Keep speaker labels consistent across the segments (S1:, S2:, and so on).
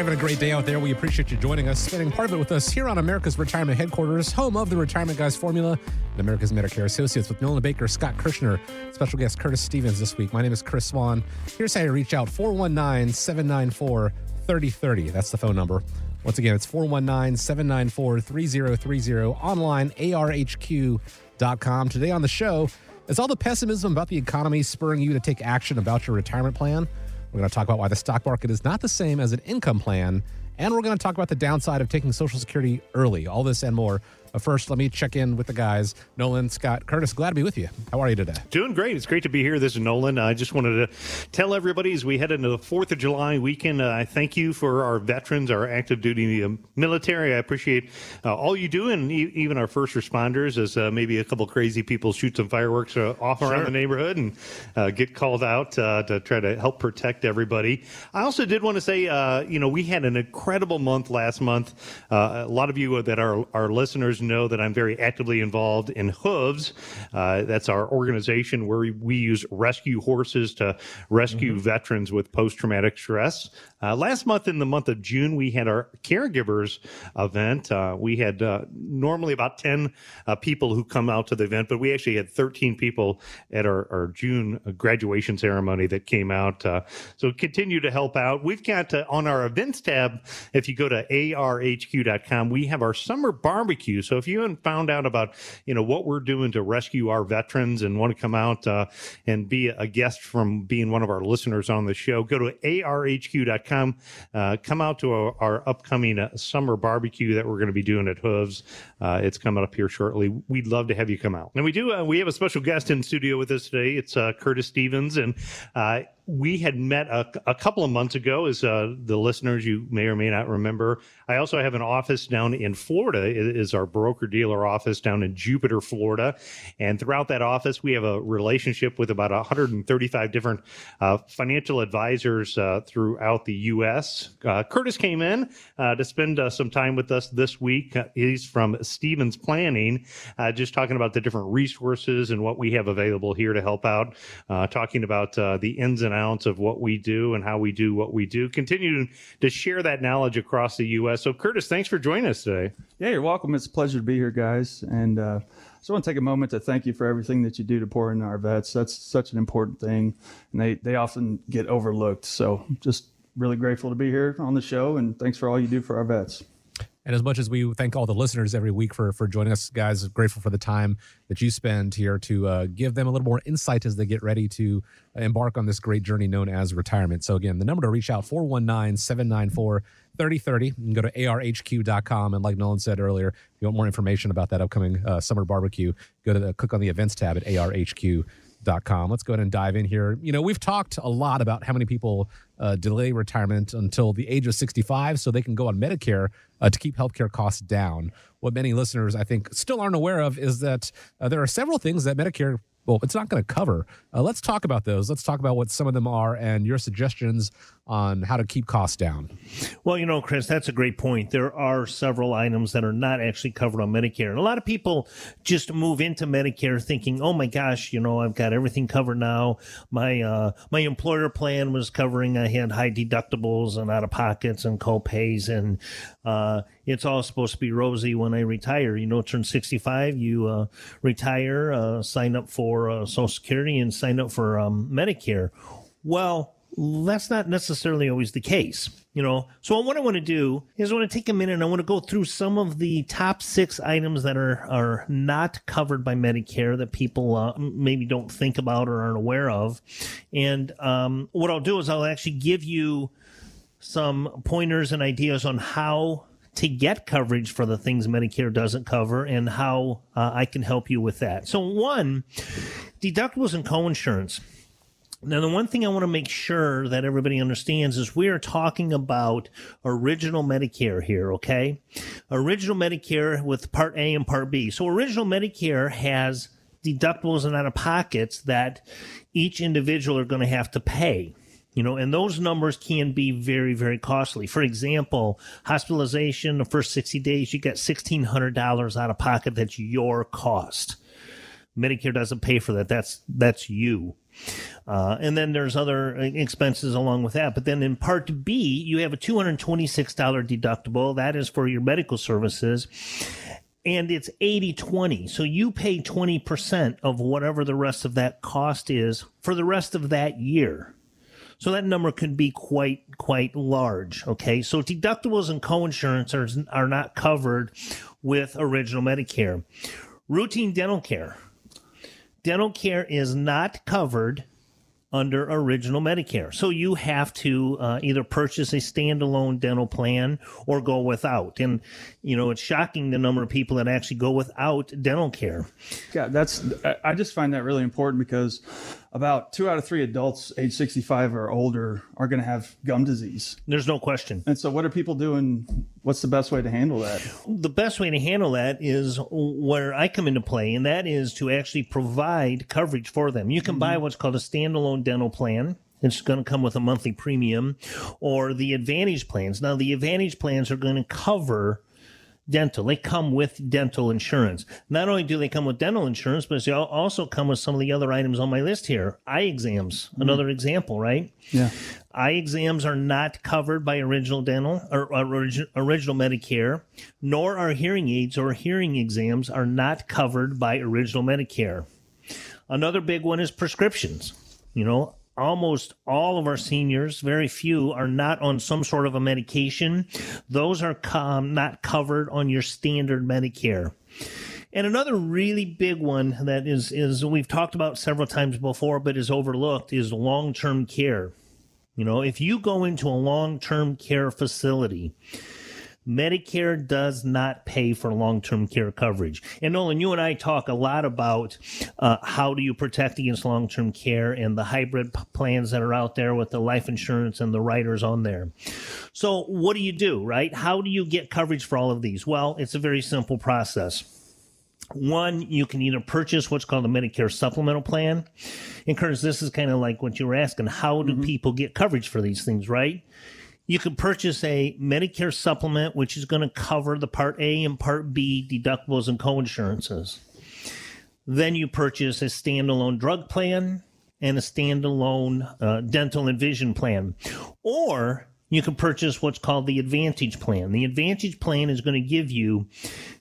S1: Having a great day out there. We appreciate you joining us, spending part of it with us here on America's Retirement Headquarters, home of the Retirement Guys Formula and America's Medicare Associates with Nolan Baker, Scott Kirshner, special guest Curtis Stevens this week. My name is Chris Swan. Here's how you reach out 419 794 3030. That's the phone number. Once again, it's 419 794 3030. Online, arhq.com. Today on the show, is all the pessimism about the economy spurring you to take action about your retirement plan? We're going to talk about why the stock market is not the same as an income plan. And we're going to talk about the downside of taking Social Security early. All this and more. But first, let me check in with the guys. Nolan, Scott, Curtis, glad to be with you. How are you today?
S2: Doing great. It's great to be here. This is Nolan. I just wanted to tell everybody as we head into the 4th of July weekend, uh, I thank you for our veterans, our active duty um, military. I appreciate uh, all you do, and e- even our first responders, as uh, maybe a couple crazy people shoot some fireworks uh, off around the neighborhood and uh, get called out uh, to try to help protect everybody. I also did want to say, uh, you know, we had an incredible month last month. Uh, a lot of you that are our listeners know that I'm very actively involved in Hooves. Uh, that's our organization where we, we use rescue horses to rescue veterans with post traumatic stress. Uh, last month, in the month of June, we had our caregivers event. Uh, we had uh, normally about 10 uh, people who come out to the event, but we actually had 13 people at our, our June graduation ceremony that came out. Uh, so continue to help out. We've got uh, on our events tab, if you go to arhq.com, we have our summer barbecue. So if you haven't found out about, you know, what we're doing to rescue our veterans and want to come out uh, and be a guest from being one of our listeners on the show, go to arhq.com. Uh, come out to our, our upcoming uh, summer barbecue that we're going to be doing at Hooves. Uh, it's coming up here shortly. We'd love to have you come out. And we do. Uh, we have a special guest in studio with us today. It's uh, Curtis Stevens, and uh, we had met a, a couple of months ago, as uh, the listeners you may or may not remember. I also have an office down in Florida. It is our broker dealer office down in Jupiter, Florida, and throughout that office, we have a relationship with about 135 different uh, financial advisors uh, throughout the U.S. Uh, Curtis came in uh, to spend uh, some time with us this week. He's from Stevens Planning, just talking about the different resources and what we have available here to help out. Talking about the ins and outs of what we do and how we do what we do. Continue to share that knowledge across the U.S. So, Curtis, thanks for joining us today.
S3: Yeah, you're welcome. It's a pleasure to be here, guys. And uh, I just want to take a moment to thank you for everything that you do to pour into our vets. That's such an important thing, and they they often get overlooked. So just really grateful to be here on the show, and thanks for all you do for our vets.
S1: And as much as we thank all the listeners every week for for joining us, guys, grateful for the time that you spend here to uh, give them a little more insight as they get ready to embark on this great journey known as retirement. So again, the number to reach out 419-794-3030. You can go to arhq.com and like Nolan said earlier, if you want more information about that upcoming uh, summer barbecue, go to the click on the events tab at arhq com. Let's go ahead and dive in here. You know, we've talked a lot about how many people uh, delay retirement until the age of 65 so they can go on Medicare uh, to keep healthcare costs down. What many listeners, I think, still aren't aware of is that uh, there are several things that Medicare well, it's not going to cover. Uh, let's talk about those. Let's talk about what some of them are and your suggestions on how to keep costs down.
S4: Well, you know, Chris, that's a great point. There are several items that are not actually covered on Medicare. And a lot of people just move into Medicare thinking, "Oh my gosh, you know, I've got everything covered now. My uh my employer plan was covering I had high deductibles and out of pockets and co-pays and uh it's all supposed to be rosy when I retire. You know, turn 65, you uh retire, uh sign up for uh, Social Security and sign up for um Medicare. Well, that's not necessarily always the case, you know. So what I want to do is I want to take a minute and I want to go through some of the top six items that are are not covered by Medicare that people uh, maybe don't think about or aren't aware of. And um, what I'll do is I'll actually give you some pointers and ideas on how to get coverage for the things Medicare doesn't cover and how uh, I can help you with that. So one, deductibles and coinsurance Now, the one thing I want to make sure that everybody understands is we are talking about original Medicare here, okay? Original Medicare with Part A and Part B. So, original Medicare has deductibles and out of pockets that each individual are going to have to pay you know, and those numbers can be very, very costly. For example, hospitalization the first 60 days, you get $1,600 out of pocket. That's your cost. Medicare doesn't pay for that. That's, that's you. Uh, and then there's other expenses along with that. But then in part B, you have a $226 deductible. That is for your medical services. And it's 80 20. So you pay 20% of whatever the rest of that cost is for the rest of that year. So that number can be quite, quite large. Okay. So deductibles and coinsurance are, are not covered with original Medicare. Routine dental care. Dental care is not covered under original Medicare. So you have to uh, either purchase a standalone dental plan or go without. And, you know, it's shocking the number of people that actually go without dental care.
S3: Yeah, that's, I just find that really important because about two out of three adults age 65 or older are going to have gum disease.
S4: There's no question.
S3: And so, what are people doing? What's the best way to handle that?
S4: The best way to handle that is where I come into play, and that is to actually provide coverage for them. You can mm-hmm. buy what's called a standalone dental plan. It's going to come with a monthly premium or the advantage plans. Now, the advantage plans are going to cover dental. They come with dental insurance. Not only do they come with dental insurance, but they also come with some of the other items on my list here. Eye exams, mm-hmm. another example, right?
S3: Yeah.
S4: Eye exams are not covered by original dental or, original Medicare, nor are hearing aids or hearing exams are not covered by original Medicare. Another big one is prescriptions. You know, almost all of our seniors, very few, are not on some sort of a medication. Those are com- not covered on your standard Medicare. And another really big one that is is we've talked about several times before, but is overlooked is long term care. You know, if you go into a long term care facility, Medicare does not pay for long term care coverage. And Nolan, you and I talk a lot about uh, how do you protect against long term care and the hybrid plans that are out there with the life insurance and the riders on there. So, what do you do, right? How do you get coverage for all of these? Well, it's a very simple process. One, you can either purchase what's called a Medicare supplemental plan. And Curtis, this is kind of like what you were asking. How do mm-hmm. people get coverage for these things, right? You can purchase a Medicare supplement, which is going to cover the Part A and Part B deductibles and coinsurances. Then you purchase a standalone drug plan and a standalone uh, dental and vision plan. Or you can purchase what's called the Advantage plan. The Advantage plan is going to give you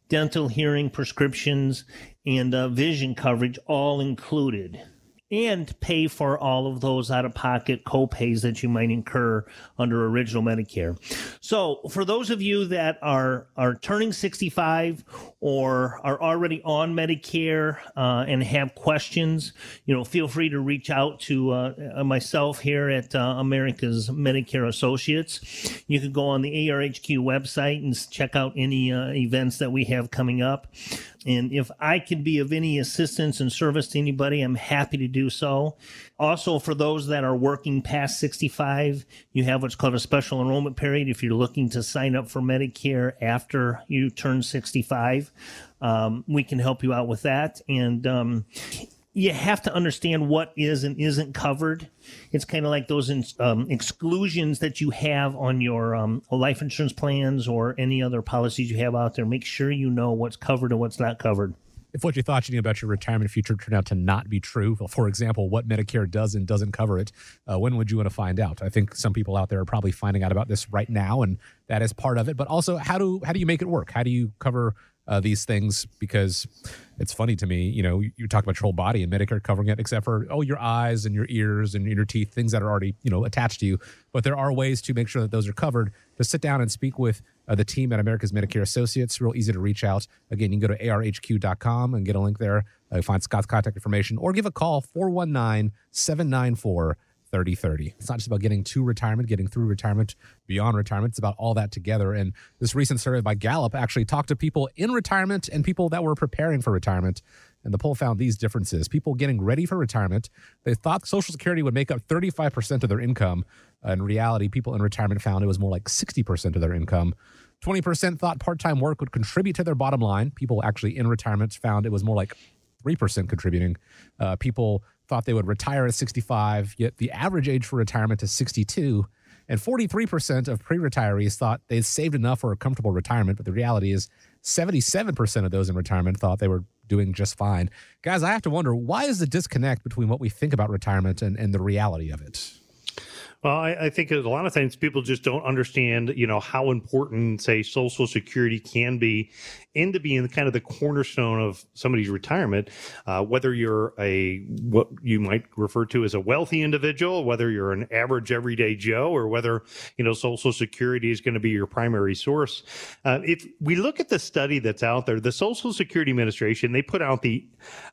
S4: dental, hearing, prescriptions, and uh, vision coverage all included and pay for all of those out of pocket copays that you might incur under original Medicare. So for those of you that are are turning 65 or are already on Medicare uh, and have questions, you know, feel free to reach out to uh, myself here at uh, America's Medicare Associates. You can go on the ARHQ website and check out any uh, events that we have coming up. And if I can be of any assistance and service to anybody, I'm happy to do so. Also, for those that are working past 65, you have what's called a special enrollment period. If you're looking to sign up for Medicare after you turn 65, um, we can help you out with that. And um, you have to understand what is and isn't covered. It's kind of like those um, exclusions that you have on your um, life insurance plans or any other policies you have out there. Make sure you know what's covered and what's not covered.
S1: If what you thought you knew about your retirement future turned out to not be true, for example, what Medicare does and doesn't cover it, uh, when would you want to find out? I think some people out there are probably finding out about this right now, and that is part of it. But also, how do how do you make it work? How do you cover uh, these things because it's funny to me. You know, you, talk about your whole body and Medicare covering it, except for oh, your eyes and your ears and your teeth, things that are already you know attached to you. But there are ways to make sure that those are covered. To sit down and speak with uh, the team at America's Medicare Associates, real easy to reach out. Again, you can go to arhq.com and get a link there. Uh, find Scott's contact information or give a call 419 794 3030. It's not just about getting to retirement, getting through retirement, beyond retirement. It's about all that together. And this recent survey by Gallup actually talked to people in retirement and people that were preparing for retirement. And the poll found these differences. People getting ready for retirement, they thought Social Security would make up 35% of their income. in reality, people in retirement found it was more like 60% of their income. 20% thought part time work would contribute to their bottom line. People actually in retirement found it was more like 3% contributing. Uh, people thought they would retire at 65, yet the average age for retirement is 62. And 43% of pre retirees thought they'd saved enough for a comfortable retirement, but the reality is 77% of those in retirement thought they were doing just fine. Guys, I have to wonder why is the disconnect between what we think about retirement and, and the reality of it?
S2: Well, I, I, think a lot of times people just don't understand, you know, how important, say, Social Security can be into being kind of the cornerstone of somebody's retirement. Uh, whether you're a what you might refer to as a wealthy individual, whether you're an average everyday Joe, or whether you know Social Security is going to be your primary source. Uh, if we look at the study that's out there, the Social Security Administration they put out the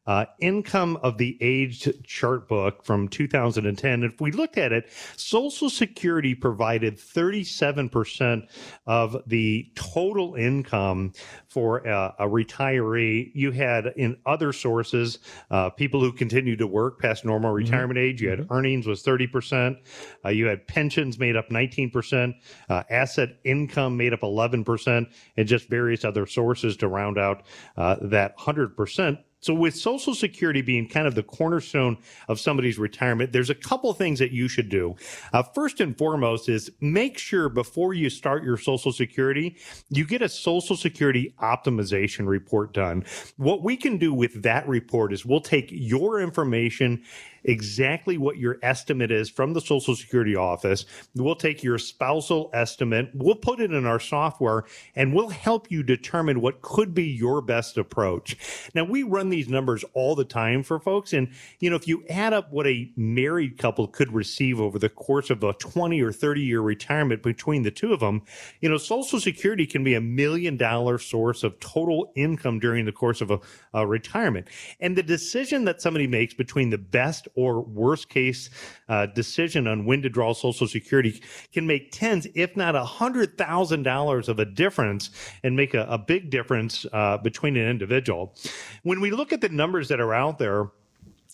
S2: uh, income of the aged chart book from 2010. If we looked at it, Social Security provided 37% of the total income for a, a retiree. You had in other sources uh, people who continued to work past normal mm-hmm. retirement mm-hmm. age. You had mm-hmm. earnings was 30%. Uh, you had pensions made up 19%, uh, asset income made up 11%, and just various other sources to round out uh, that 100%. So, with Social Security being kind of the cornerstone of somebody's retirement, there's a couple things that you should do. Uh, first and foremost is make sure before you start your Social Security, you get a Social Security optimization report done. What we can do with that report is we'll take your information exactly what your estimate is from the Social Security office. We'll take your spousal estimate, we'll put it in our software, and we'll help you determine what could be your best approach. Now, we run these numbers all the time for folks. And, you know, if you add up what a married couple could receive over the course of a 20 or 30 year retirement between the two of them, you know, Social Security can be a million dollar source of total income during the course of a, a retirement. And the decision that somebody makes between the best or worst case uh, decision on when to draw Social Security can make tens, if not a hundred thousand dollars of a difference, and make a, a big difference uh, between an individual. When we look at the numbers that are out there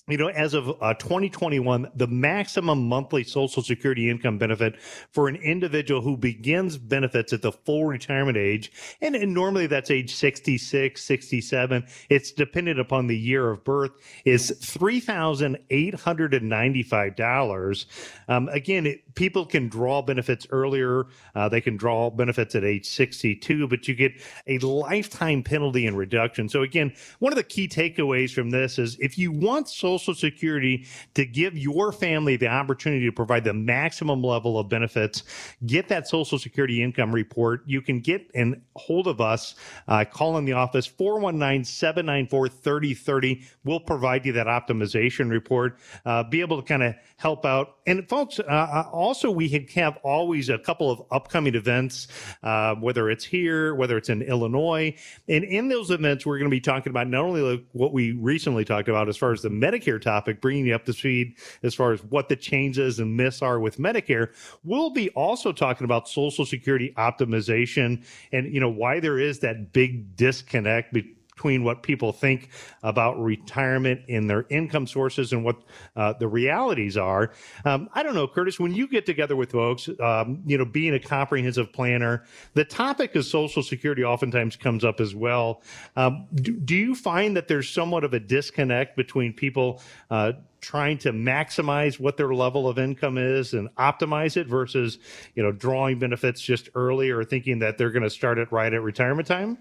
S2: you know, as of uh, 2021, the maximum monthly Social Security income benefit for an individual who begins benefits at the full retirement age, and, and, normally that's age 66, 67, it's dependent upon the year of birth, is $3,895. Um, again, it, people can draw benefits earlier. Uh, they can draw benefits at age 62, but you get a lifetime penalty and reduction. So, again, one of the key takeaways from this is if you want Social Social Security to give your family the opportunity to provide the maximum level of benefits. Get that Social Security income report. You can get in hold of us. Uh, call in the office 419 794 3030. We'll provide you that optimization report. Uh, be able to kind of help out. And folks, uh, uh also we have always a couple of upcoming events, uh, whether it's here, whether it's in Illinois, and in those events we're going to be talking about not only what we recently talked about as far as the Medicare Medicare topic, bringing you up to speed as far as what the changes and myths are with Medicare. We'll be also talking about Social Security optimization and, you know, why there is that big disconnect between between what people think about retirement and their income sources and what uh, the realities are. Um, I don't know, Curtis, when you get together with folks, um, you know, being a comprehensive planner, the topic of Social Security oftentimes comes up as well. Um, do, do, you find that there's somewhat of a disconnect between people uh, trying to maximize what their level of income is and optimize it versus, you know, drawing benefits just early or thinking that they're going to start it right at retirement time?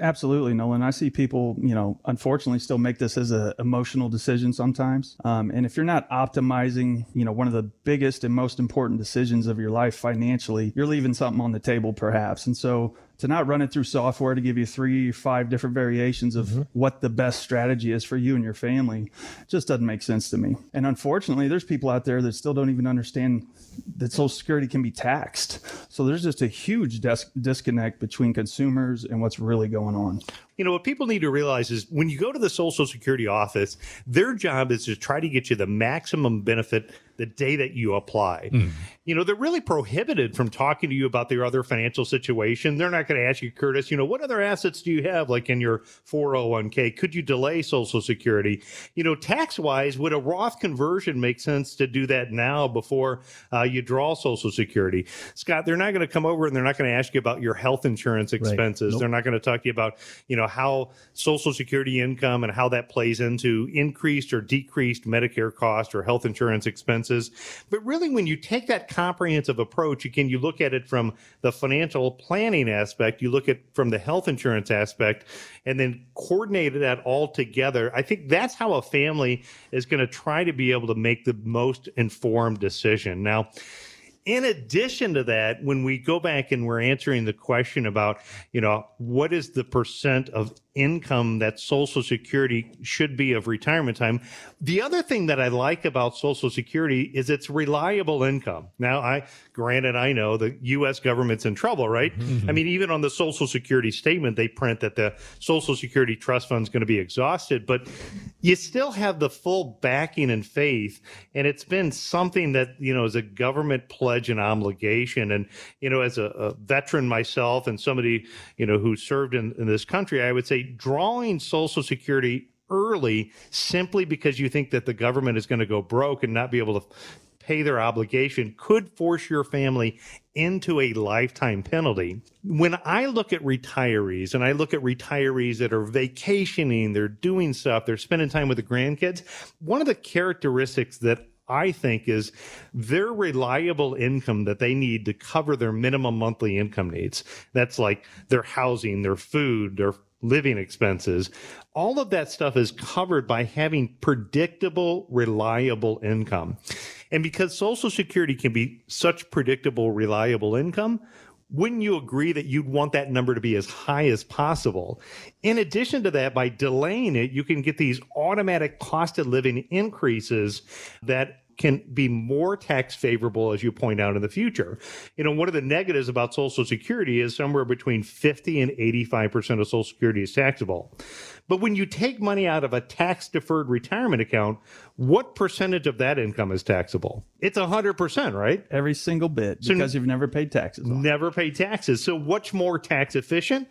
S3: Absolutely, Nolan. I see people, you know, unfortunately still make this as an emotional decision sometimes. Um, and if you're not optimizing, you know, one of the biggest and most important decisions of your life financially, you're leaving something on the table perhaps. And so to not run it through software to give you three, five different variations of mm-hmm. what the best strategy is for you and your family just doesn't make sense to me. And unfortunately, there's people out there that still don't even understand that Social Security can be taxed. So there's just a huge disconnect between consumers and what's really going on.
S2: You know, what people need to realize is when you go to the Social Security office, their job is to try to get you the maximum benefit the day that you apply. Mm. You know, they're really prohibited from talking to you about their other financial situation. They're not going to ask you, Curtis, you know, what other assets do you have, like in your 401k? Could you delay Social Security? You know, tax wise, would a Roth conversion make sense to do that now before uh, you draw Social Security? Scott, they're not going to come over and they're not going to ask you about your health insurance expenses. Right. Nope. They're not going to talk to you about, you know, how Social Security income and how that plays into increased or decreased Medicare cost or health insurance expenses. But really, when you take that comprehensive approach, again, you look at it from the financial planning aspect, you look at from the health insurance aspect, and then coordinate that all together. I think that's how a family is going to try to be able to make the most informed decision. Now, in addition to that, when we go back and we're answering the question about, you know, what is the percent of income that Social Security should be of retirement time. The other thing that I like about Social Security is it's reliable income. Now, I granted I know the U.S. government's in trouble, right? Mm-hmm. I mean, even on the Social Security statement, they print that the Social Security trust fund is going to be exhausted, but you still have the full backing and faith, and it's been something that you know is a government pledge and obligation. And you know, as a, a veteran myself and somebody you know who served in, in this country, I would say drawing Social Security early simply because you think that the government is going to go broke and not be able to pay their obligation could force your family into a lifetime penalty. When I look at retirees and I look at retirees that are vacationing, they're doing stuff, they're spending time with the grandkids, one of the characteristics that I think is their reliable income that they need to cover their minimum monthly income needs. That's like their housing, their food, their living expenses. All of that stuff is covered by having predictable, reliable income. And because Social Security can be such predictable, reliable income, wouldn't you agree that you'd want that number to be as high as possible? In addition to that, by delaying it, you can get these automatic cost of living increases that can be more tax favorable, as you point out in the future. You know, one of the negatives about Social Security is somewhere between 50 and 85% of Social Security is taxable. But when you take money out of a tax deferred retirement account, what percentage of that income is taxable? It's 100%, right?
S3: Every single bit because so you've never paid taxes.
S2: Never paid taxes. So what's more tax efficient?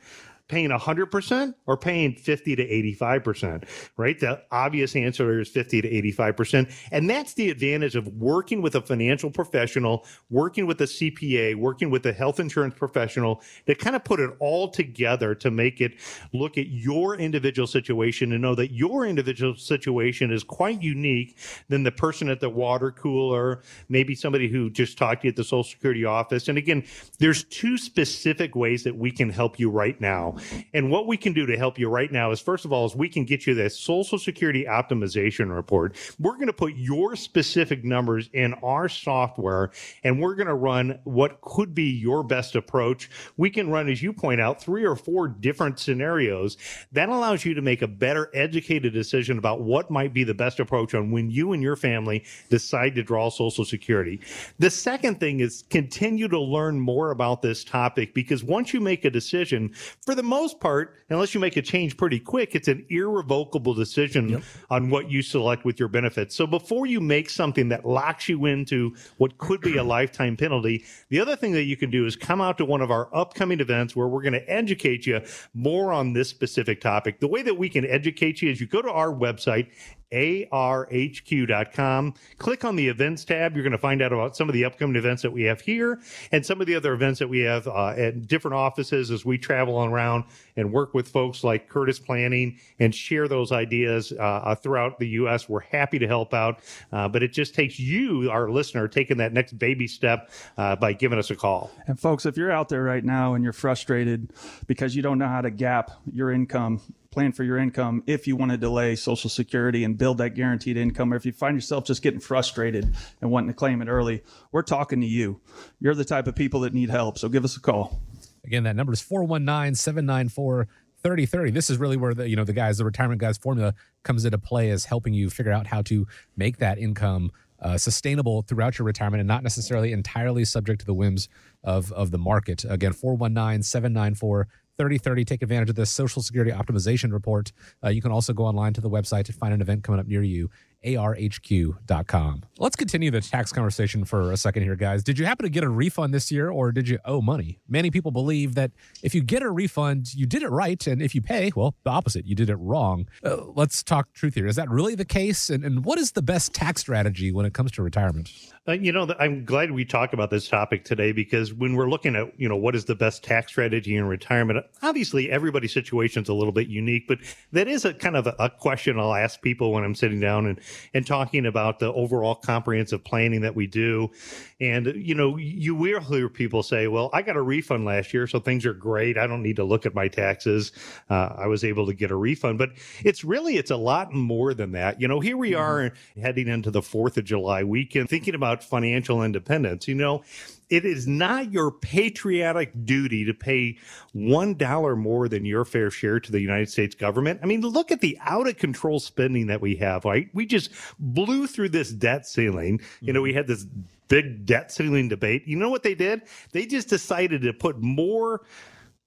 S2: Paying 100% or paying 50 to 85%, right? The obvious answer is 50 to 85%. And that's the advantage of working with a financial professional, working with a CPA, working with a health insurance professional to kind of put it all together to make it look at your individual situation and know that your individual situation is quite unique than the person at the water cooler, maybe somebody who just talked to you at the Social Security office. And again, there's two specific ways that we can help you right now. And what we can do to help you right now is, first of all, is we can get you this Social Security optimization report. We're going to put your specific numbers in our software, and we're going to run what could be your best approach. We can run, as you point out, three or four different scenarios. That allows you to make a better educated decision about what might be the best approach on when you and your family decide to draw Social Security. The second thing is continue to learn more about this topic because once you make a decision, for the most part, unless you make a change pretty quick, it's an irrevocable decision yep. on what you select with your benefits. So before you make something that locks you into what could be a lifetime penalty, the other thing that you can do is come out to one of our upcoming events where we're going to educate you more on this specific topic. The way that we can educate you is you go to our website, arhq.com. Click on the events tab. You're going to find out about some of the upcoming events that we have here and some of the other events that we have uh, at different offices as we travel around and work with folks like Curtis Planning and share those ideas uh, uh throughout the U.S. We're happy to help out, uh, but it just takes you, our listener, taking that next baby step uh, by giving us a call.
S3: And folks, if you're out there right now and you're frustrated because you don't know how to gap your income plan for your income if you want to delay Social Security and build that guaranteed income, or if you find yourself just getting frustrated and wanting to claim it early, we're talking to you. You're the type of people that need help. So give us a call.
S1: Again, that number is 419 794 3030. This is really where the, you know, the guys, the retirement guys formula comes into play as helping you figure out how to make that income uh, sustainable throughout your retirement and not necessarily entirely subject to the whims of, of the market. Again, 419 794 3030. Take advantage of this Social Security Optimization Report. Uh, you can also go online to the website to find an event coming up near you arhq.com. Let's continue the tax conversation for a second here, guys. Did you happen to get a refund this year or did you owe money? Many people believe that if you get a refund, you did it right. And if you pay, well, the opposite, you did it wrong. Uh, let's talk truth here. Is that really the case? And, and what is the best tax strategy when it comes to retirement?
S2: Uh, you know, I'm glad we talk about this topic today because when we're looking at, you know, what is the best tax strategy in retirement, obviously everybody's situation is a little bit unique, but that is a kind of a, a, question I'll ask people when I'm sitting down and, and talking about the overall comprehensive planning that we do. And, you know, you will hear people say, well, I got a refund last year, so things are great. I don't need to look at my taxes. Uh, I was able to get a refund, but it's really, it's a lot more than that. You know, here we mm-hmm. are heading into the 4th of July weekend, thinking about about financial independence. You know, it is not your patriotic duty to pay one dollar more than your fair share to the United States government. I mean, look at the out of control spending that we have, right? We just blew through this debt ceiling. You know, we had this big debt ceiling debate. You know what they did? They just decided to put more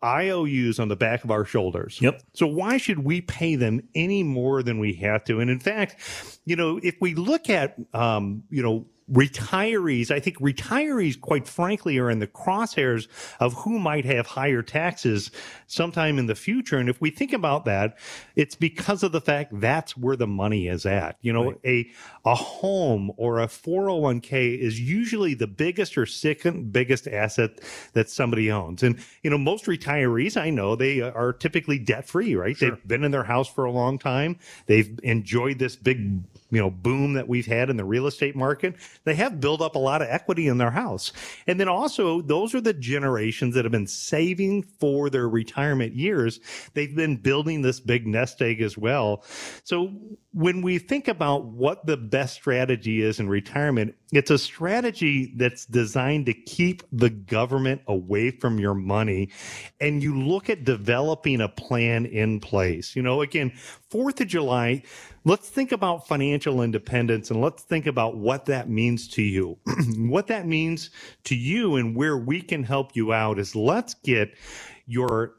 S2: IOUs on the back of our shoulders.
S4: Yep.
S2: So why should we pay them any more than we have to? And in fact, you know, if we look at, um, you know, retirees, I think retirees, quite frankly, are in the crosshairs of who might have higher taxes sometime in the future. And if we think about that, it's because of the fact that's where the money is at. You know, right. a a home or a 401k is usually the biggest or second biggest asset that somebody owns. And you know, most retirees I know they are typically debt free, right? Sure. They've been in their house for a long time. They've enjoyed this big you know boom that we've had in the real estate market they have built up a lot of equity in their house and then also those are the generations that have been saving for their retirement years they've been building this big nest egg as well so when we think about what the best strategy is in retirement, it's a strategy that's designed to keep the government away from your money. And you look at developing a plan in place. You know, again, 4th of July, let's think about financial independence and let's think about what that means to you. what that means to you and where we can help you out is let's get your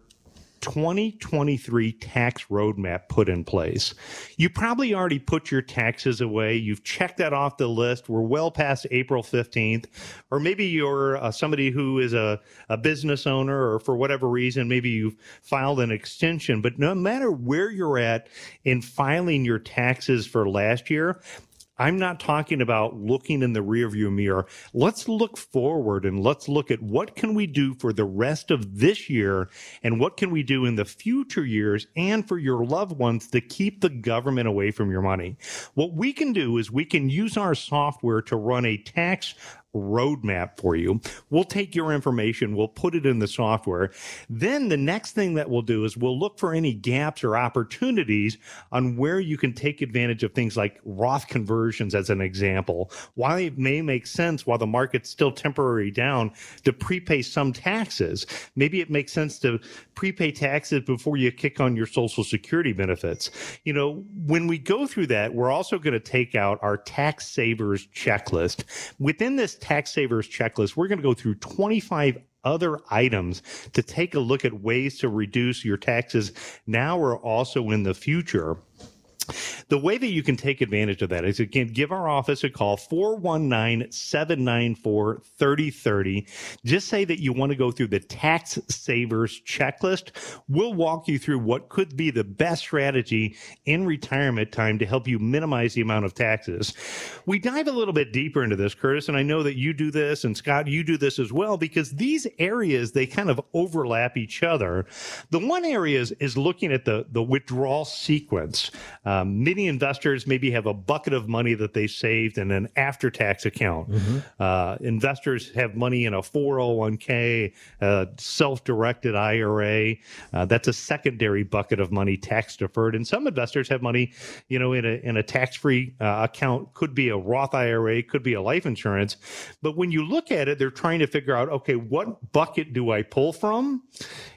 S2: 2023 tax roadmap put in place. You probably already put your taxes away. You've checked that off the list. We're well past April 15th. Or maybe you're uh, somebody who is a, a business owner, or for whatever reason, maybe you've filed an extension. But no matter where you're at in filing your taxes for last year, I'm not talking about looking in the rearview mirror. Let's look forward and let's look at what can we do for the rest of this year and what can we do in the future years and for your loved ones to keep the government away from your money. What we can do is we can use our software to run a tax roadmap for you. We'll take your information, we'll put it in the software. Then the next thing that we'll do is we'll look for any gaps or opportunities on where you can take advantage of things like Roth conversions as an example. Why it may make sense while the market's still temporary down to prepay some taxes. Maybe it makes sense to prepay taxes before you kick on your social security benefits. You know, when we go through that, we're also going to take out our tax savers checklist. Within this tax savers checklist, we're going to go through 25 other items to take a look at ways to reduce your taxes now or also in the future. The way that you can take advantage of that is again, give our office a call, 419-794-3030. Just say that you want to go through the tax savers checklist. We'll walk you through what could be the best strategy in retirement time to help you minimize the amount of taxes. We dive a little bit deeper into this, Curtis, and I know that you do this and Scott, you do this as well, because these areas, they kind of overlap each other. The one area is, is looking at the, the withdrawal sequence. Uh, um, many investors maybe have a bucket of money that they saved in an after tax account. Mm-hmm. Uh, investors have money in a 401k, a self directed IRA. Uh, that's a secondary bucket of money tax deferred. And some investors have money, you know, in a, in a tax free uh, account, could be a Roth IRA, could be a life insurance. But when you look at it, they're trying to figure out, okay, what bucket do I pull from?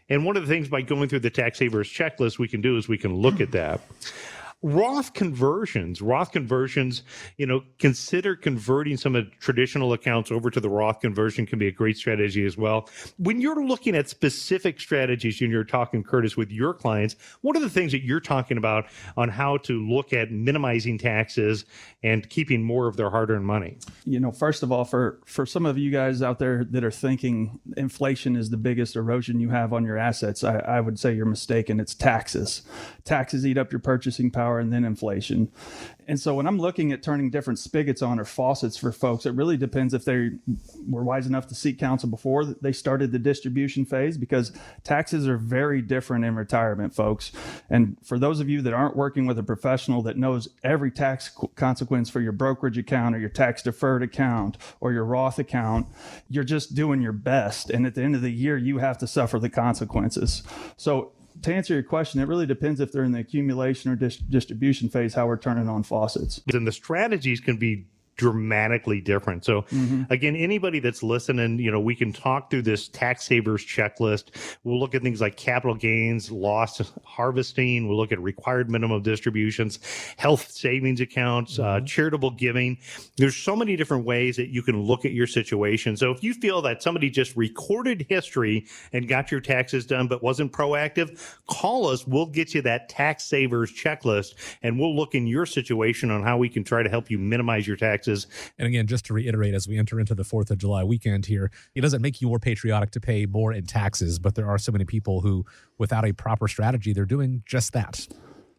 S2: And one of the things by going through the tax savers checklist we can do is we can look at that. Roth conversions, Roth conversions, you know, consider converting some of the traditional accounts over to the Roth conversion can be a great strategy as well. When you're looking at specific strategies and you're talking, Curtis, with your clients, what are the things that you're talking about on how to look at minimizing taxes and keeping more of their hard earned money?
S3: You know, first of all, for, for some of you guys out there that are thinking inflation is the biggest erosion you have on your assets, I, I would say you're mistaken. It's taxes. Taxes eat up your purchasing power power and then inflation. And so when I'm looking at turning different spigots on or faucets for folks, it really depends if they were wise enough to seek counsel before they started the distribution phase because taxes are very different in retirement, folks. And for those of you that aren't working with a professional that knows every tax consequence for your brokerage account or your tax deferred account or your Roth account, you're just doing your best. And at the end of the year, you have to suffer the consequences. So to answer your question, it really depends if they're in the accumulation or dis- distribution phase, how we're turning on faucets.
S2: And the strategies can be dramatically different. So mm-hmm. again, anybody that's listening, you know, we can talk through this tax savers checklist. We'll look at things like capital gains, loss harvesting. We'll look at required minimum distributions, health savings accounts, uh, mm-hmm. uh, charitable giving. There's so many different ways that you can look at your situation. So if you feel that somebody just recorded history and got your taxes done, but wasn't proactive, call us. We'll get you that tax savers checklist and we'll look in your situation on how we can try to help you minimize your taxes taxes.
S1: And again, just to reiterate, as we enter into the 4th of July weekend here, it doesn't make you more patriotic to pay more in taxes, but there are so many people who, without a proper strategy, they're doing just that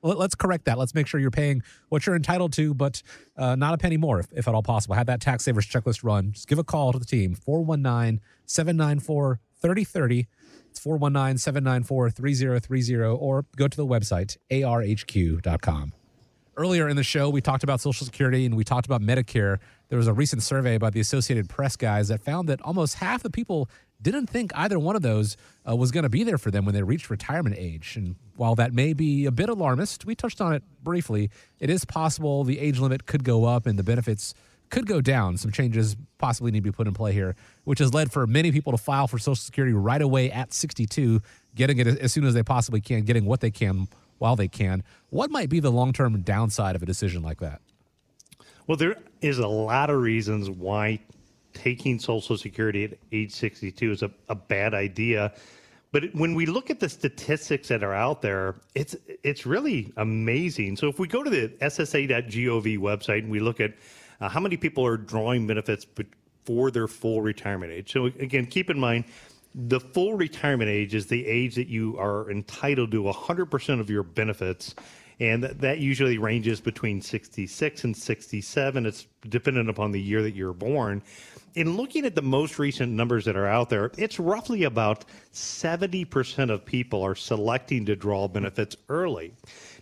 S1: let's correct that. Let's make sure you're paying what you're entitled to, but uh, not a penny more, if, if, at all possible. Have that tax savers checklist run. Just give a call to the team, 419 794 3030. It's 419 794 3030, or go to the website, arhq.com earlier in the show, we talked about Social Security and we talked about Medicare. There was a recent survey by the Associated Press guys that found that almost half the people didn't think either one of those uh, was going to be there for them when they reached retirement age. And while that may be a bit alarmist, we touched on it briefly. It is possible the age limit could go up and the benefits could go down. Some changes possibly need to be put in play here, which has led for many people to file for Social Security right away at 62, getting it as soon as they possibly can, getting what they can while they can. What might be the long term downside of a decision like that?
S2: Well, there is a lot of reasons why taking Social Security at age 62 is a, a bad idea. But when we look at the statistics that are out there, it's it's really amazing. So if we go to the SSA.gov website and we look at uh, how many people are drawing benefits before their full retirement age. So again, keep in mind the full retirement age is the age that you are entitled to 100% of your benefits. And that usually ranges between 66 and 67. It's dependent upon the year that you're born. In looking at the most recent numbers that are out there, it's roughly about 70% of people are selecting to draw benefits early.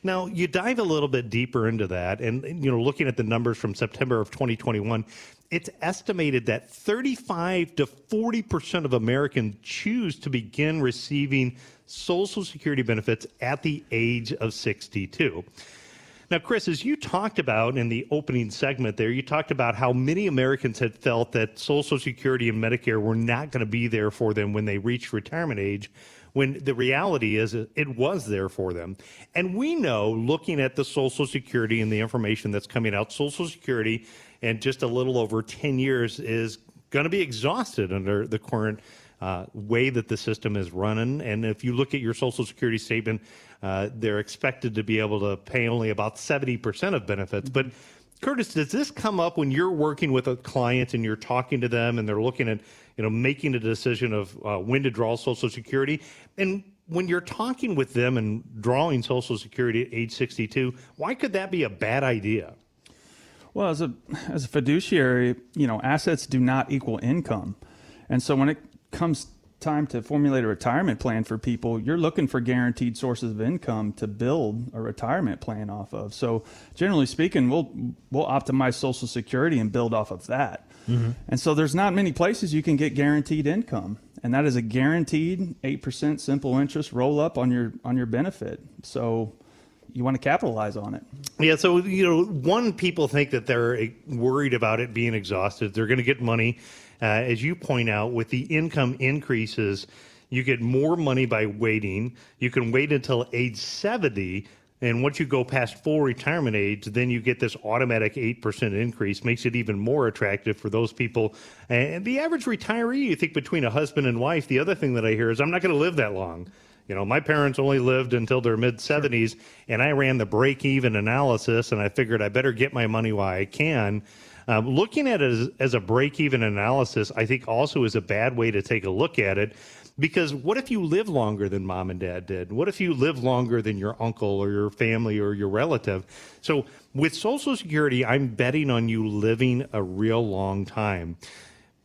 S2: Now, you dive a little bit deeper into that, and you know, looking at the numbers from September of 2021, it's estimated that 35 to 40 percent of Americans choose to begin receiving Social Security benefits at the age of 62. Now, Chris, as you talked about in the opening segment there, you talked about how many Americans had felt that Social Security and Medicare were not going to be there for them when they reached retirement age, when the reality is it was there for them. And we know, looking at the Social Security and the information that's coming out, Social Security in just a little over 10 years is going to be exhausted under the current uh, way that the system is running. And if you look at your Social Security statement, uh, they're expected to be able to pay only about 70% of benefits. But Curtis, does this come up when you're working with a client and you're talking to them and they're looking at, you know, making a decision of uh, when to draw Social Security? And when you're talking with them and drawing Social Security at age 62, why could that be a bad idea?
S3: Well, as a as a fiduciary, you know, assets do not equal income, and so when it comes time to formulate a retirement plan for people, you're looking for guaranteed sources of income to build a retirement plan off of. So, generally speaking, we'll we'll optimize Social Security and build off of that. Mm-hmm. And so, there's not many places you can get guaranteed income, and that is a guaranteed eight percent simple interest roll up on your on your benefit. So you want to capitalize on it.
S2: Yeah, so you know, one people think that they're worried about it being exhausted. They're going to get money, uh, as you point out, with the income increases. You get more money by waiting. You can wait until age seventy And once you go past full retirement age, then you get this automatic 8% increase, makes it even more attractive for those people. And the average retiree, you think between a husband and wife, the other thing that I hear is, I'm not going to live that long. You know, my parents only lived until their mid 70s, sure. and I ran the break even analysis, and I figured I better get my money while I can. Um, looking at it as, as a break even analysis, I think also is a bad way to take a look at it because what if you live longer than mom and dad did? What if you live longer than your uncle or your family or your relative? So with Social Security, I'm betting on you living a real long time.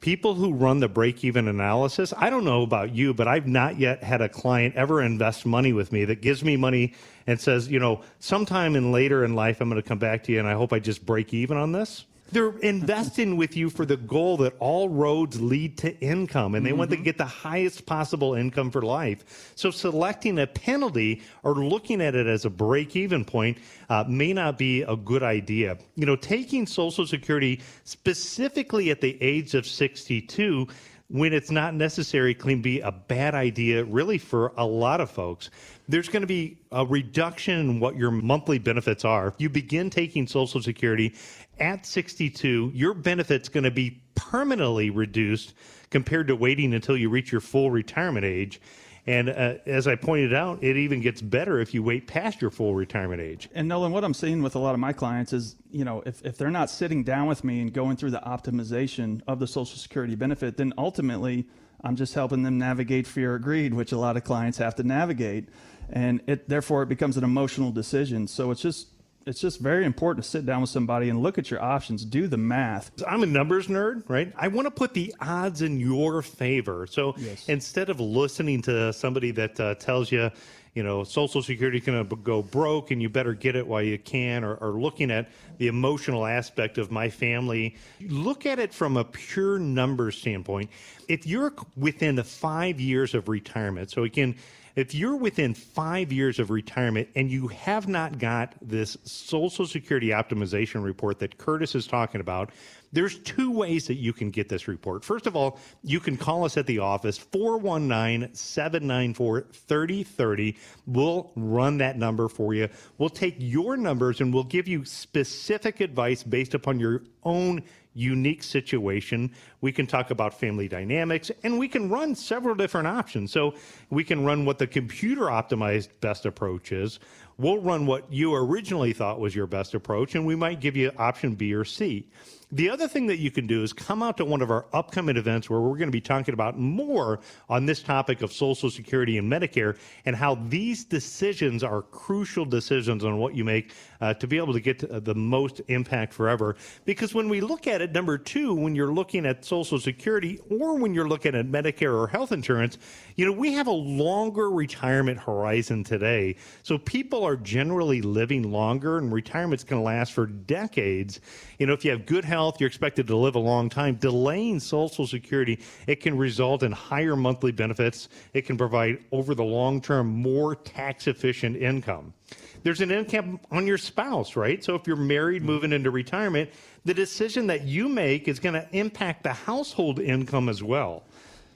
S2: People who run the break even analysis, I don't know about you, but I've not yet had a client ever invest money with me that gives me money and says, you know, sometime in later in life, I'm going to come back to you and I hope I just break even on this. They're investing with you for the goal that all roads lead to income, and they mm-hmm. want to mm-hmm. get the highest possible income for life. So, selecting a penalty or looking at it as a break even point uh, may not be a good idea. You know, taking Social Security specifically at the age of 62 when it's not necessary can be a bad idea, really, for a lot of folks. There's going to be a reduction in what your monthly benefits are. If you begin taking Social Security at 62, your benefit's going to be permanently reduced compared to waiting until you reach your full retirement age. And uh, as I pointed out, it even gets better if you wait past your full retirement age.
S3: And Nolan, what I'm seeing with a lot of my clients is, you know, if, if they're not sitting down with me and going through the optimization of the Social Security benefit, then ultimately I'm just helping them navigate fear or greed, which a lot of clients have to navigate. And it therefore it becomes an emotional decision. So it's just it's just very important to sit down with somebody and look at your options, do the math.
S2: I'm a numbers nerd, right? I want to put the odds in your favor. So yes. instead of listening to somebody that uh, tells you, you know, Social Security is going to go broke and you better get it while you can, or, or looking at the emotional aspect of my family, look at it from a pure numbers standpoint. If you're within five years of retirement, so again, if you're within five years of retirement and you have not got this Social Security optimization report that Curtis is talking about, there's two ways that you can get this report. First of all, you can call us at the office, 419 794 3030. We'll run that number for you. We'll take your numbers and we'll give you specific advice based upon your own unique situation. We can talk about family dynamics and we can run several different options. So we can run what the computer optimized best approach is. We'll run what you originally thought was your best approach, and we might give you option B or C. The other thing that you can do is come out to one of our upcoming events where we're going to be talking about more on this topic of Social Security and Medicare and how these decisions are crucial decisions on what you make uh, to be able to get to the most impact forever. Because when we look at it, number two, when you're looking at Social Security or when you're looking at Medicare or health insurance, you know, we have a longer retirement horizon today. So people are generally living longer and retirement's going to last for decades. You know, if you have good health, you're expected to live a long time. Delaying Social Security, it can result in higher monthly benefits. It can provide, over the long term, more tax efficient income. There's an income on your spouse, right? So if you're married, moving into retirement, the decision that you make is going to impact the household income as well.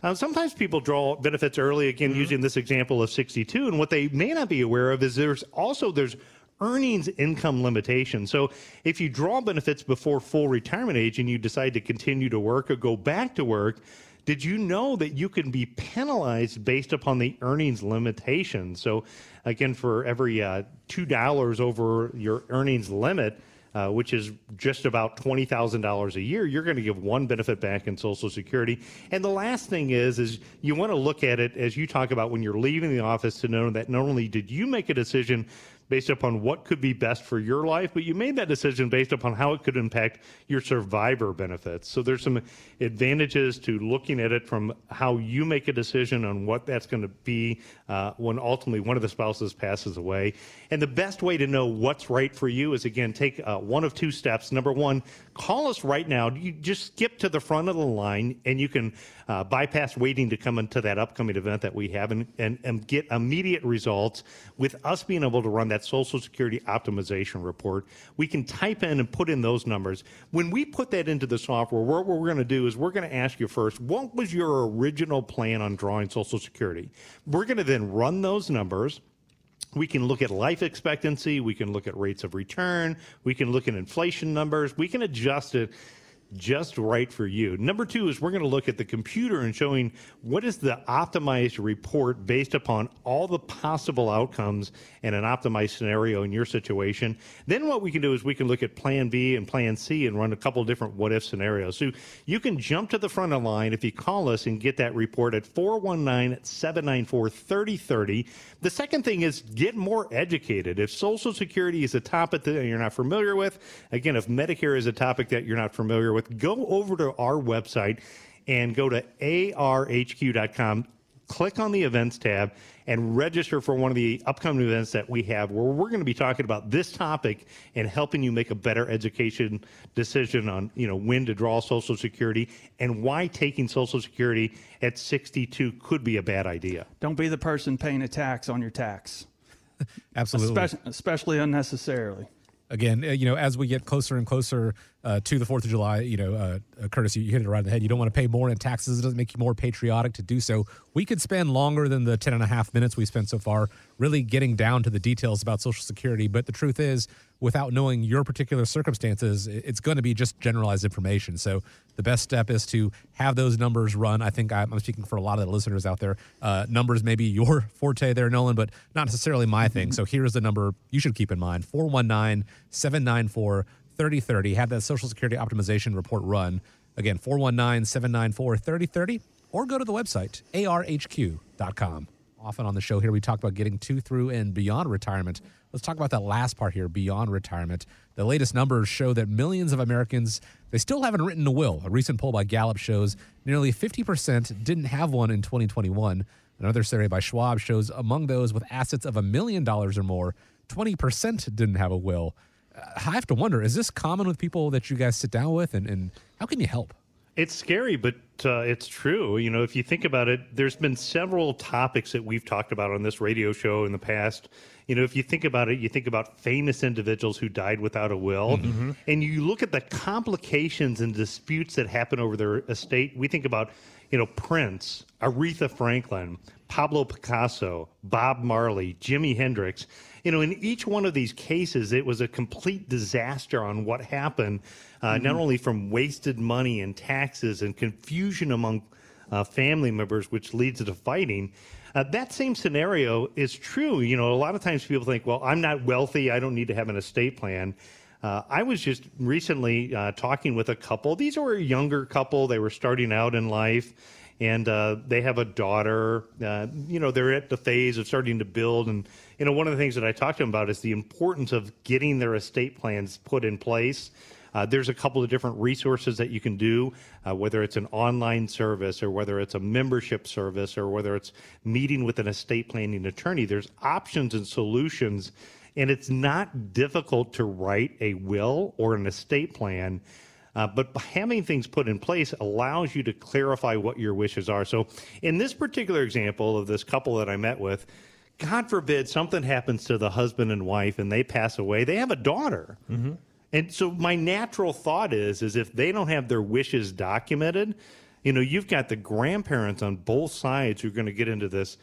S2: Uh, sometimes people draw benefits early, again, mm-hmm. using this example of 62, and what they may not be aware of is there's also there's earnings income limitation. So if you draw benefits before full retirement age and you decide to continue to work or go back to work, did you know that you can be penalized based upon the earnings limitation? So again, for every uh, $2 over your earnings limit, uh, which is just about $20,000 a year, you're going to give one benefit back in Social Security. And the last thing is, is you want to look at it as you talk about when you're leaving the office to know that not only did you make a decision based upon what could be best for your life, but you made that decision based upon how it could impact your survivor benefits. So there's some advantages to looking at it from how you make a decision on what that's going to be uh, when ultimately one of the spouses passes away. And the best way to know what's right for you is again take uh, one of two steps. Number one, call us right now. You just skip to the front of the line and you can uh, bypass waiting to come into that upcoming event that we have and, and, and get immediate results with us being able to run that Social Security optimization report. We can type in and put in those numbers. When we put that into the software, what we're going to do is we're going to ask you first, what was your original plan on drawing Social Security? We're going to then run those numbers We can look at life expectancy. We can look at rates of return. We can look at inflation numbers. We can adjust it just right for you. Number two is we're going to look at the computer and showing what is the optimized report based upon all the possible outcomes and an optimized scenario in your situation. Then what we can do is we can look at plan B and plan C and run a couple different what if scenarios. So you can jump to the front of the line if you call us and get that report at 419 794 3030. The second thing is get more educated. If Social Security is a topic that you're not familiar with, again, if Medicare is a topic that you're not familiar with, with, go over to our website and go to arhq.com, click on the events tab, and register for one of the upcoming events that we have where we're going to be talking about this topic and helping you make a better education decision on you know when to draw social security and why taking social security at 62 could be a bad idea.
S3: Don't be the person paying a tax on your tax.
S1: Absolutely.
S3: Especially, especially unnecessarily.
S1: Again uh, you know as we get closer and closer uh, to the Fourth of July, you know, uh, Curtis, you hit it right in the head. You don't want to pay more in taxes. It doesn't make you more patriotic to do so. We could spend longer than the 10 and a half minutes we spent so far really getting down to the details about Social Security. But the truth is, without knowing your particular circumstances, it's going to be just generalized information. So the best step is to have those numbers run. I think I'm speaking for a lot of the listeners out there. Uh, numbers may be your forte there, Nolan, but not necessarily my thing. So here's the number you should keep in mind 419 794 3030. Have that Social Security optimization report run. Again, 419 794 3030, or go to the website, arhq.com. Often on the show here, we talk about getting to, through, and beyond retirement. Let's talk about that last part here, beyond retirement. The latest numbers show that millions of Americans, they still haven't written a will. A recent poll by Gallup shows nearly 50% didn't have one in 2021. Another survey by Schwab shows among those with assets of a million dollars or more, 20% didn't have a will. I have to wonder: is this common with people that you guys sit down with, and, and how can you help?
S2: It's scary, but uh, it's true. You know, if you think about it, there's been several topics that we've talked about on this radio show in the past. You know, if you think about it, you think about famous individuals who died without a will, mm-hmm. and you look at the complications and disputes that happen over their estate. We think about, you know, Prince, Aretha Franklin, Pablo Picasso, Bob Marley, Jimi Hendrix. You know, in each one of these cases, it was a complete disaster on what happened, uh, mm-hmm. not only from wasted money and taxes and confusion among uh, family members, which leads to fighting. Uh, that same scenario is true. You know, a lot of times people think, well, I'm not wealthy. I don't need to have an estate plan. Uh, I was just recently uh, talking with a couple. These were a younger couple. They were starting out in life and uh, they have a daughter. Uh, you know, they're at the phase of starting to build. And, you know, one of the things that I talked to them about is the importance of getting their estate plans put in place. Uh, there's a couple of different resources that you can do, uh, whether it's an online service or whether it's a membership service or whether it's meeting with an estate planning attorney. There's options and solutions, and it's not difficult to write a will or an estate plan uh, but having things put in place allows you to clarify what your wishes are. So, in this particular example of this couple that I met with, God forbid something happens to the husband and wife and they pass away. They have a daughter. Mm-hmm. And so my natural thought is is if they don't have their wishes documented, you know, you've got the grandparents on both sides who are going to get into this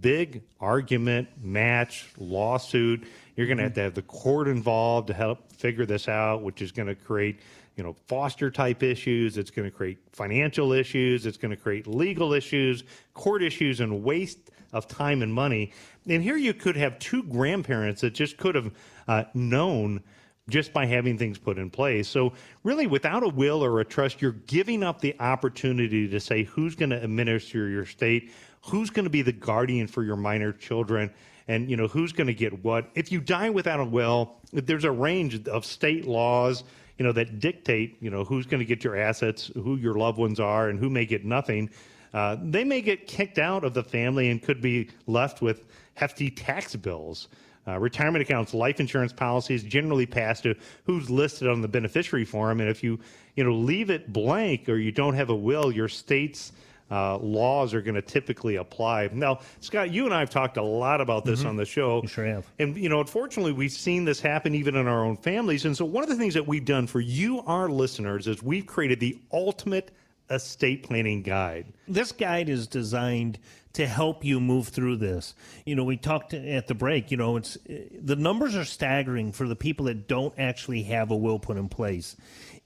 S2: big argument, match, lawsuit. You're going to have to have the court involved to help figure this out, which is going to create you know, foster type issues. It's going to create financial issues. It's going to create legal issues, court issues, and waste of time and money. And here you could have two grandparents that just could have uh, known just by having things put in place. So, really, without a will or a trust, you're giving up the opportunity to say who's going to administer your state, who's going to be the guardian for your minor children, and you know who's going to get what. If you die without a will, there's a range of state laws you know, that dictate, you know, who's going to get your assets, who your loved ones are, and who may get nothing. Uh, they may get kicked out of the family and could be left with hefty tax bills. Uh, retirement accounts, life insurance policies generally pass to who's listed on the beneficiary form, and if you, you know, leave it blank or you don't have a will, your state's uh, laws are going to typically apply. Now, Scott, you and I have talked a lot about this mm-hmm. on the show.
S4: You sure have.
S2: And, you know, unfortunately, we've seen this happen even in our own families. And so, one of the things that we've done for you, our listeners, is we've created the ultimate estate planning guide.
S4: This guide is designed to help you move through this. You know, we talked at the break, you know, it's the numbers are staggering for the people that don't actually have a will put in place.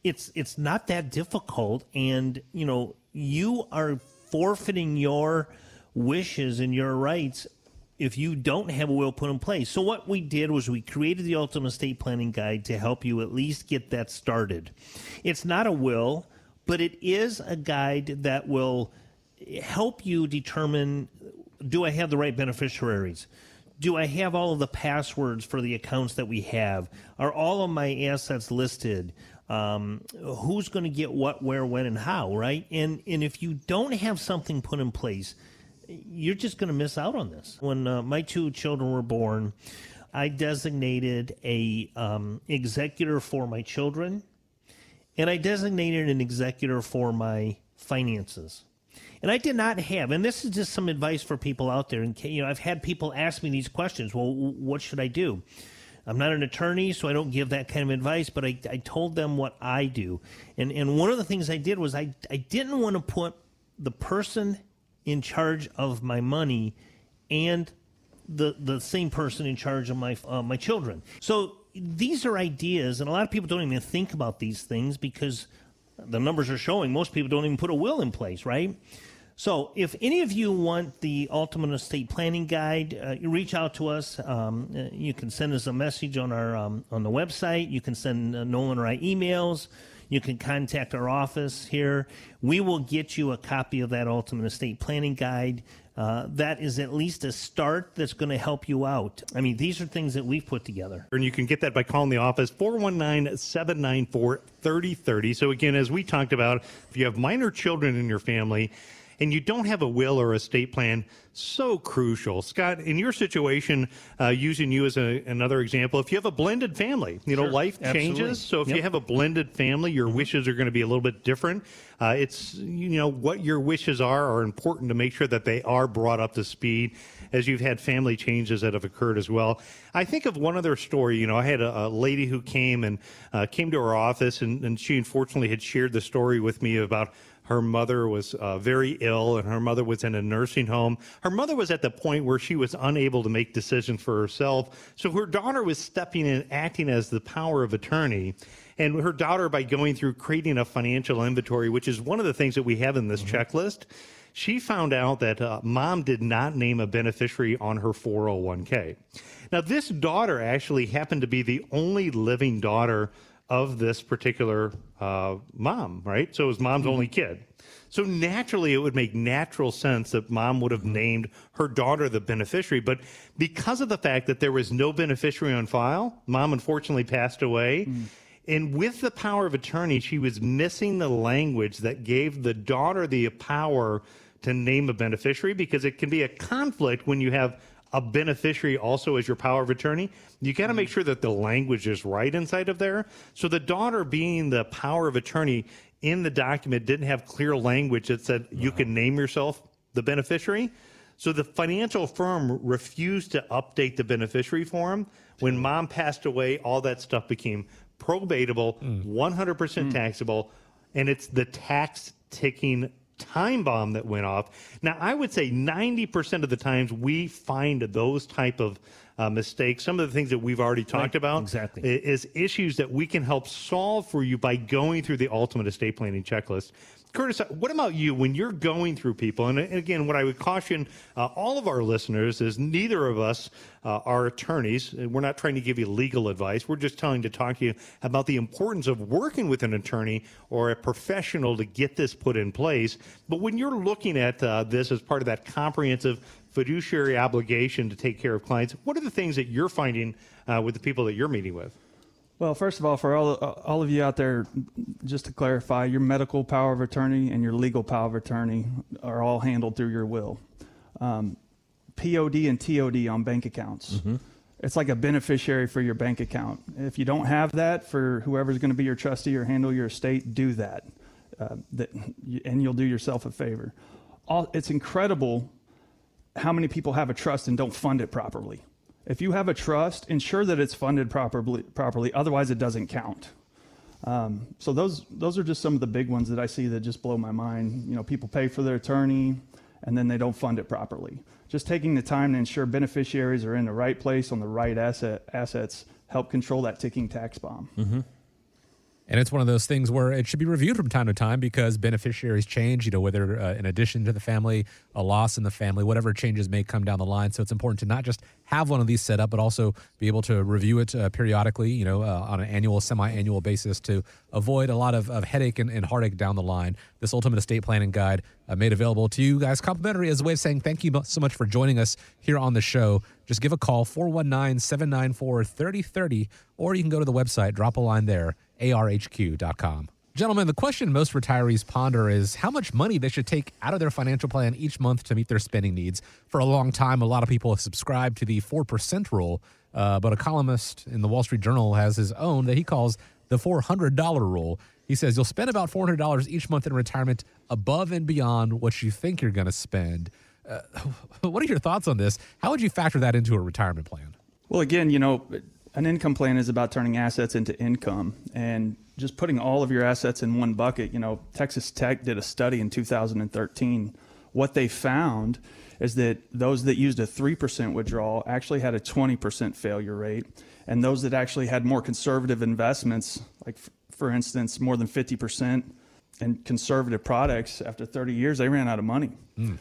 S4: It's it's not that difficult and, you know, you are forfeiting your wishes and your rights if you don't have a will put in place. So what we did was we created the ultimate estate planning guide to help you at least get that started. It's not a will, but it is a guide that will help you determine do I have the right beneficiaries? Do I have all of the passwords for the accounts that we have? Are all of my assets listed? Um, who's going to get what, where, when, and how, right? And and if you don't have something put in place, you're just going to miss out on this. When uh, my two children were born, I designated a um, executor for my children, and I designated an executor for my finances. And I did not have, and this is just some advice for people out there. And you know, I've had people ask me these questions. Well, what should I do? I'm not an attorney, so I don't give that kind of advice, but I, I told them what I do. And, and one of the things I did was I, I didn't want to put the person in charge of my money and the, the same person in charge of my, uh, my children. So these are ideas, and a lot of people don't even think about these things because the numbers are showing most people don't even put a will in place, right? So, if any of you want the Ultimate Estate Planning Guide, uh, you reach out to us. Um, uh, you can send us a message on our um, on the website. You can send uh, Nolan or I emails. You can contact our office here. We will get you a copy of that Ultimate Estate Planning Guide. Uh, that is at least a start that's going to help you out. I mean, these are things that we've put together.
S2: And you can get that by calling the office 419 794 3030. So, again, as we talked about, if you have minor children in your family, and you don't have a will or estate plan, so crucial. Scott, in your situation, uh, using you as a, another example, if you have a blended family, you know,
S4: Sure.
S2: life
S4: Absolutely.
S2: changes. So if
S4: Yep.
S2: you have a blended family, your wishes are going to be a little bit different. Uh, it's, you know, what your wishes are are important to make sure that they are brought up to speed as you've had family changes that have occurred as well. I think of one other story. You know, I had a, a lady who came and uh, came to our office, and, and she unfortunately had shared the story with me about her mother was uh, very ill and her mother was in a nursing home. Her mother was at the point where she was unable to make decisions for herself. So her daughter was stepping in, acting as the power of attorney. And her daughter, by going through creating a financial inventory, which is one of the things that we have in this checklist, she found out that uh, mom did not name a beneficiary on her 401k. Now, this daughter actually happened to be the only living daughter of this particular uh, mom, right? So it was mom's only kid. So naturally, it would make natural sense that mom would have named her daughter the beneficiary. But because of the fact that there was no beneficiary on file, mom unfortunately passed away. And with the power of attorney, she was missing the language that gave the daughter the power to name a beneficiary because it can be a conflict when you have a beneficiary also as your power of attorney. You got to make mm-hmm. sure that the language is right inside of there. So the daughter being the power of attorney in the document didn't have clear language that said you can uh-huh. name yourself the beneficiary. So the financial firm refused to update the beneficiary form. When mom passed away, all that stuff became probatable, 100% mm. mm. taxable, and it's the tax ticking time bomb that went off. Now, I would say 90% of the times we find those type of uh, mistakes, some of the things that we've already talked about,
S4: exactly.
S2: is issues that we can help solve for you by going through the ultimate estate planning checklist. Curtis, what about you when you're going through people? And again, what I would caution uh, all of our listeners is neither of us uh, are attorneys. We're not trying to give you legal advice. We're just telling to talk to you about the importance of working with an attorney or a professional to get this put in place. But when you're looking at uh, this as part of that comprehensive fiduciary obligation to take care of clients, what are the things that you're finding uh, with the people that you're meeting with?
S3: Well, first of all, for all all of you out there, just to clarify, your medical power of attorney and your legal power of attorney are all handled through your will. Um, POD and TOD on bank accounts. It's like a beneficiary for your bank account. If you don't have that for whoever's going to be your trustee or handle your estate, do that, uh, that, and you'll do yourself a favor. All, it's incredible how many people have a trust and don't fund it properly. If you have a trust, ensure that it's funded properly. Properly, otherwise it doesn't count. Um, so those those are just some of the big ones that I see that just blow my mind. You know, people pay for their attorney, and then they don't fund it properly. Just taking the time to ensure beneficiaries are in the right place on the right asset assets help control that ticking tax bomb.
S1: Mm-hmm. And it's one of those things where it should be reviewed from time to time because beneficiaries change, you know, whether uh, in addition to the family, a loss in the family, whatever changes may come down the line. So it's important to not just have one of these set up, but also be able to review it uh, periodically, you know, uh, on an annual, semi annual basis to avoid a lot of, of headache and, and, heartache down the line. This Ultimate Estate Planning Guide uh, made available to you guys complimentary as a way of saying thank you so much for joining us here on the show. Just give a call, 419 794 3030, or you can go to the website, drop a line there arhq.com. Gentlemen, the question most retirees ponder is how much money they should take out of their financial plan each month to meet their spending needs. For a long time, a lot of people have subscribed to the 4% rule, uh, but a columnist in the Wall Street Journal has his own that he calls the $400 rule. He says you'll spend about $400 each month in retirement above and beyond what you think you're going to spend. Uh, what are your thoughts on this? How would you factor that into a retirement plan?
S3: Well, again, you know, an income plan is about turning assets into income and just putting all of your assets in one bucket. You know, Texas Tech did a study in 2013. What they found is that those that used a 3% withdrawal actually had a 20% failure rate. And those that actually had more conservative investments, like for instance, more than 50% in conservative products, after 30 years, they ran out of money. Mm.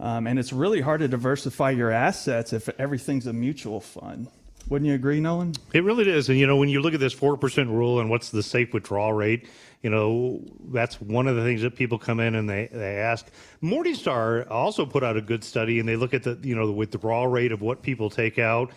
S3: Um, and it's really hard to diversify your assets if everything's a mutual fund. Wouldn't you agree, Nolan?
S2: It really is. And, you know, when you look at this 4% rule and what's the safe withdrawal rate, you know, that's one of the things that people come in and they, they ask. Morningstar also put out a good study and they look at the, you know, the withdrawal rate of what people take out.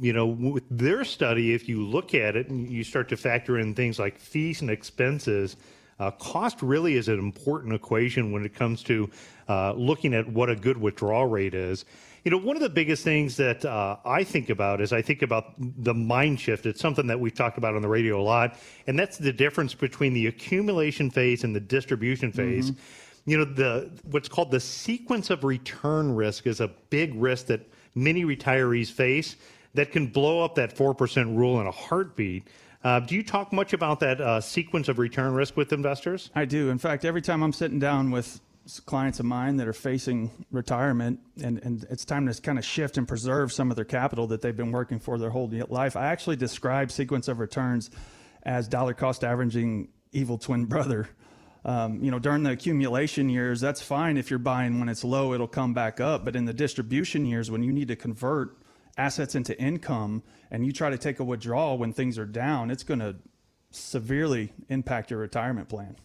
S2: You know, with their study, if you look at it and you start to factor in things like fees and expenses, uh, cost really is an important equation when it comes to uh, looking at what a good withdrawal rate is. You know, one of the biggest things that uh, I think about is I think about the mind shift. It's something that we've talked about on the radio a lot, and that's the difference between the accumulation phase and the distribution phase. Mm-hmm. You know, the what's called the sequence of return risk is a big risk that many retirees face that can blow up that four percent rule in a heartbeat. Uh, do you talk much about that uh, sequence of return risk with investors?
S3: I do. In fact, every time I'm sitting down with clients of mine that are facing retirement and, and it's time to kind of shift and preserve some of their capital that they've been working for their whole life. I actually describe sequence of returns as dollar cost averaging evil twin brother. Um, you know, during the accumulation years, that's fine if you're buying when it's low, it'll come back up. But in the distribution years, when you need to convert assets into income and you try to take a withdrawal when things are down, it's going to severely impact your retirement plan.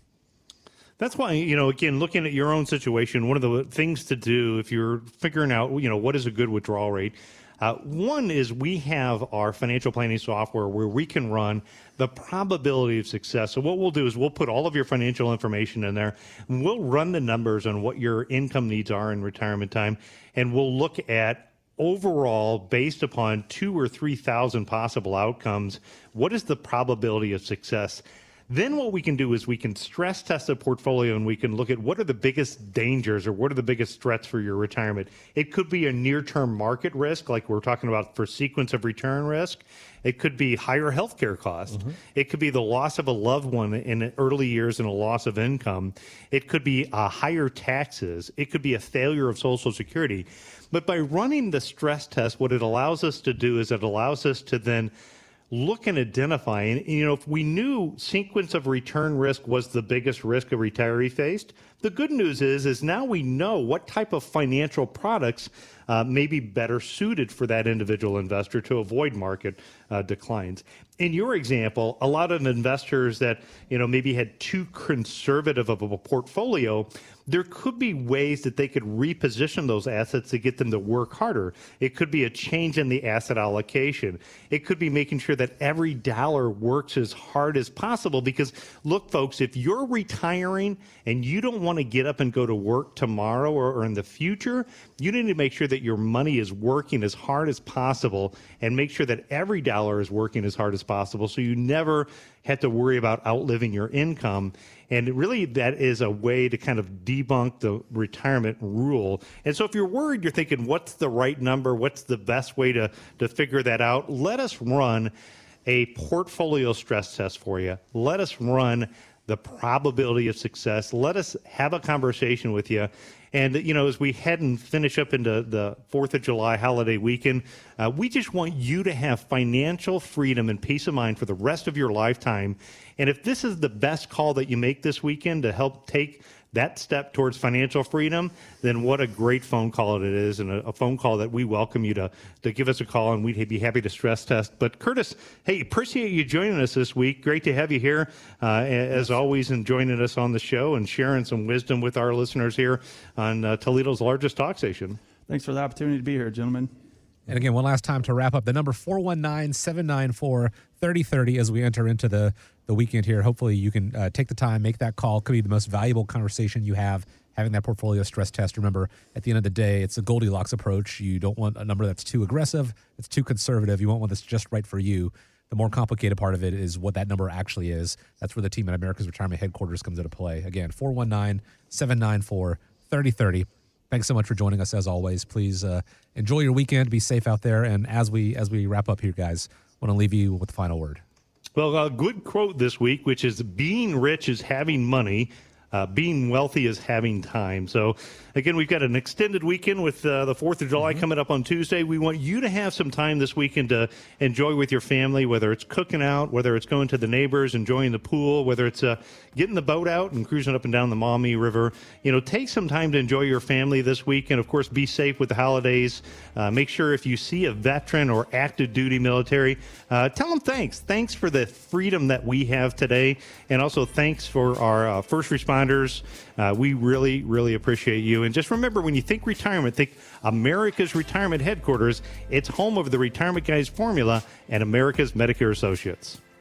S2: That's why, you know, again, looking at your own situation, one of the things to do if you're figuring out, you know, what is a good withdrawal rate, uh, one is we have our financial planning software where we can run the probability of success. So, what we'll do is we'll put all of your financial information in there, and we'll run the numbers on what your income needs are in retirement time, and we'll look at overall, based upon two or 3,000 possible outcomes, what is the probability of success? Then what we can do is we can stress test a portfolio and we can look at what are the biggest dangers or what are the biggest threats for your retirement. It could be a near term market risk, like we're talking about for sequence of return risk. It could be higher healthcare costs. Mm-hmm. It could be the loss of a loved one in early years and a loss of income. It could be uh, higher taxes. It could be a failure of Social Security. But by running the stress test, what it allows us to do is it allows us to then look and identify. And, you know, if we knew sequence of return risk was the biggest risk a retiree faced, the good news is, is now we know what type of financial products uh, may be better suited for that individual investor to avoid market uh, declines. In your example, a lot of investors that, you know, maybe had too conservative of a portfolio there could be ways that they could reposition those assets to get them to work harder. It could be a change in the asset allocation. It could be making sure that every dollar works as hard as possible because look folks, if you're retiring and you don't want to get up and go to work tomorrow or, or in the future, you need to make sure that your money is working as hard as possible and make sure that every dollar is working as hard as possible so you never have to worry about outliving your income. And really, that is a way to kind of debunk the retirement rule. And so, if you're worried, you're thinking, what's the right number? What's the best way to, to figure that out? Let us run a portfolio stress test for you. Let us run the probability of success. Let us have a conversation with you. And, you know, as we head and finish up into the 4th of July holiday weekend, uh, we just want you to have financial freedom and peace of mind for the rest of your lifetime. And if this is the best call that you make this weekend to help take that step towards financial freedom, then what a great phone call it is, and a, a, phone call that we welcome you to to give us a call, and we'd be happy to stress test. But Curtis, hey, appreciate you joining us this week. Great to have you here, uh, as always, and joining us on the show and sharing some wisdom with our listeners here on uh, Toledo's largest talk station.
S3: Thanks for the opportunity to be here, gentlemen.
S1: And again, one last time to wrap up the number 419 794 3030 as we enter into the, the weekend here. Hopefully, you can uh, take the time, make that call. Could be the most valuable conversation you have having that portfolio stress test. Remember, at the end of the day, it's a Goldilocks approach. You don't want a number that's too aggressive, it's too conservative. You want one that's just right for you. The more complicated part of it is what that number actually is. That's where the team at America's Retirement Headquarters comes into play. Again, 419 794 3030 thanks so much for joining us as always. Please uh, enjoy your weekend. Be safe out there. And as we as we wrap up here, guys, I want to leave you with the final word.
S2: Well, a good quote this week, which is "Being rich is having money." Uh, being wealthy is having time. So, again, we've got an extended weekend with uh, the 4th of July mm-hmm. coming up on Tuesday. We want you to have some time this weekend to enjoy with your family, whether it's cooking out, whether it's going to the neighbors, enjoying the pool, whether it's uh, getting the boat out and cruising up and down the Maumee River. You know, take some time to enjoy your family this week. And, of course, be safe with the holidays. Uh, make sure if you see a veteran or active duty military, uh, tell them thanks. Thanks for the freedom that we have today. And also thanks for our uh, first responders responders. Uh, we really, really appreciate you. And just remember when you think retirement, think America's Retirement Headquarters. It's home of the Retirement Guys formula and America's Medicare Associates.